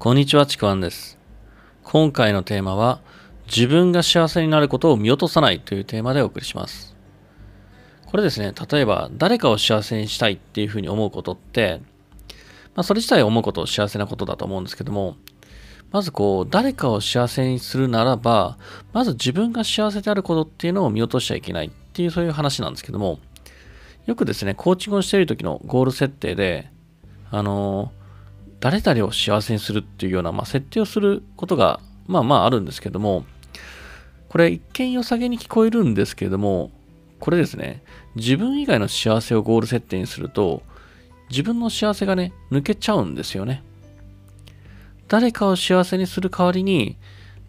こんにちは、ちくわんです。今回のテーマは、自分が幸せになることを見落とさないというテーマでお送りします。これですね、例えば、誰かを幸せにしたいっていうふうに思うことって、まあ、それ自体思うこと幸せなことだと思うんですけども、まずこう、誰かを幸せにするならば、まず自分が幸せであることっていうのを見落としちゃいけないっていうそういう話なんですけども、よくですね、コーチングをしている時のゴール設定で、あの誰々を幸せにするっていうような、まあ、設定をすることが、まあまああるんですけども、これ一見良さげに聞こえるんですけども、これですね、自分以外の幸せをゴール設定にすると、自分の幸せがね、抜けちゃうんですよね。誰かを幸せにする代わりに、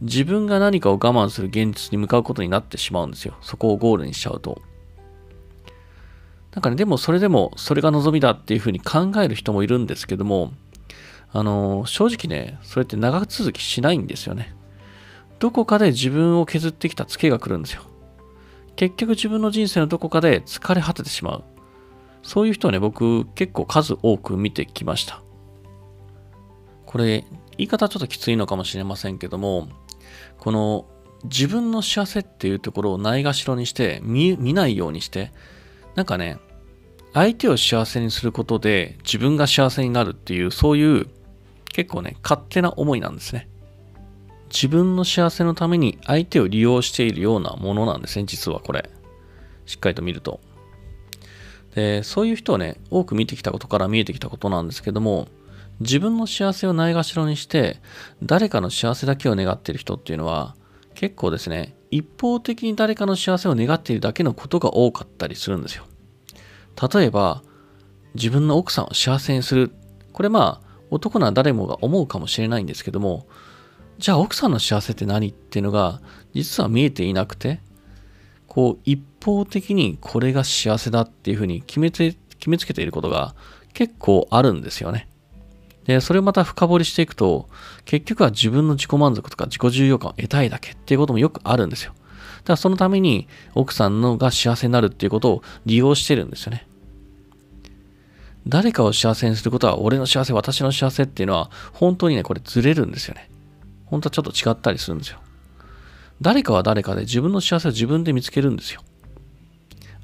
自分が何かを我慢する現実に向かうことになってしまうんですよ。そこをゴールにしちゃうと。なんかね、でもそれでもそれが望みだっていうふうに考える人もいるんですけども、あの、正直ね、それって長続きしないんですよね。どこかで自分を削ってきたツケが来るんですよ。結局自分の人生のどこかで疲れ果ててしまう。そういう人はね、僕結構数多く見てきました。これ、言い方ちょっときついのかもしれませんけども、この自分の幸せっていうところをないがしろにして見、見ないようにして、なんかね、相手を幸せにすることで自分が幸せになるっていう、そういう結構ね、勝手な思いなんですね。自分の幸せのために相手を利用しているようなものなんですね、実はこれ。しっかりと見ると。で、そういう人をね、多く見てきたことから見えてきたことなんですけども、自分の幸せをないがしろにして、誰かの幸せだけを願っている人っていうのは、結構ですね、一方的に誰かの幸せを願っているだけのことが多かったりするんですよ。例えば、自分の奥さんを幸せにする。これまあ、男なら誰もが思うかもしれないんですけども、じゃあ奥さんの幸せって何っていうのが実は見えていなくて、こう一方的にこれが幸せだっていうふうに決めて、決めつけていることが結構あるんですよね。で、それをまた深掘りしていくと、結局は自分の自己満足とか自己重要感を得たいだけっていうこともよくあるんですよ。だからそのために奥さんのが幸せになるっていうことを利用してるんですよね。誰かを幸せにすることは、俺の幸せ、私の幸せっていうのは、本当にね、これずれるんですよね。本当はちょっと違ったりするんですよ。誰かは誰かで自分の幸せを自分で見つけるんですよ。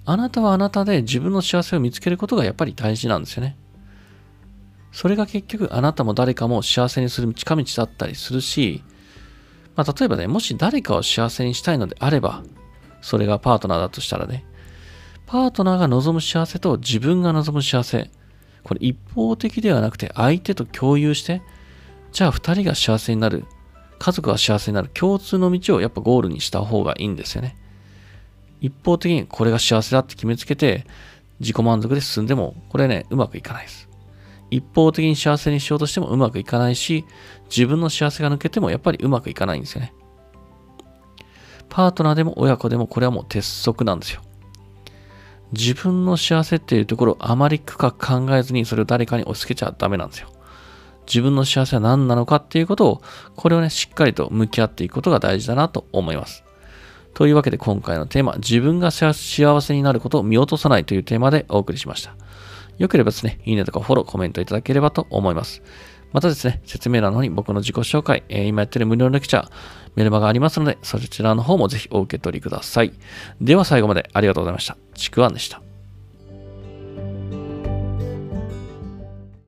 あなたはあなたで自分の幸せを見つけることがやっぱり大事なんですよね。それが結局あなたも誰かも幸せにする近道だったりするし、まあ、例えばね、もし誰かを幸せにしたいのであれば、それがパートナーだとしたらね、パートナーが望む幸せと自分が望む幸せ、これ一方的ではなくて相手と共有して、じゃあ二人が幸せになる、家族が幸せになる共通の道をやっぱゴールにした方がいいんですよね。一方的にこれが幸せだって決めつけて自己満足で進んでも、これね、うまくいかないです。一方的に幸せにしようとしてもうまくいかないし、自分の幸せが抜けてもやっぱりうまくいかないんですよね。パートナーでも親子でもこれはもう鉄則なんですよ。自分の幸せっていうところをあまり深く考えずにそれを誰かに押し付けちゃダメなんですよ。自分の幸せは何なのかっていうことを、これをね、しっかりと向き合っていくことが大事だなと思います。というわけで今回のテーマ、自分が幸せになることを見落とさないというテーマでお送りしました。よければですね、いいねとかフォロー、コメントいただければと思います。またですね、説明欄の方に僕の自己紹介、え、今やってる無料のレクチャー、メルマがありますので、そちらの方もぜひお受け取りください。では最後までありがとうございました。ちくわんでした。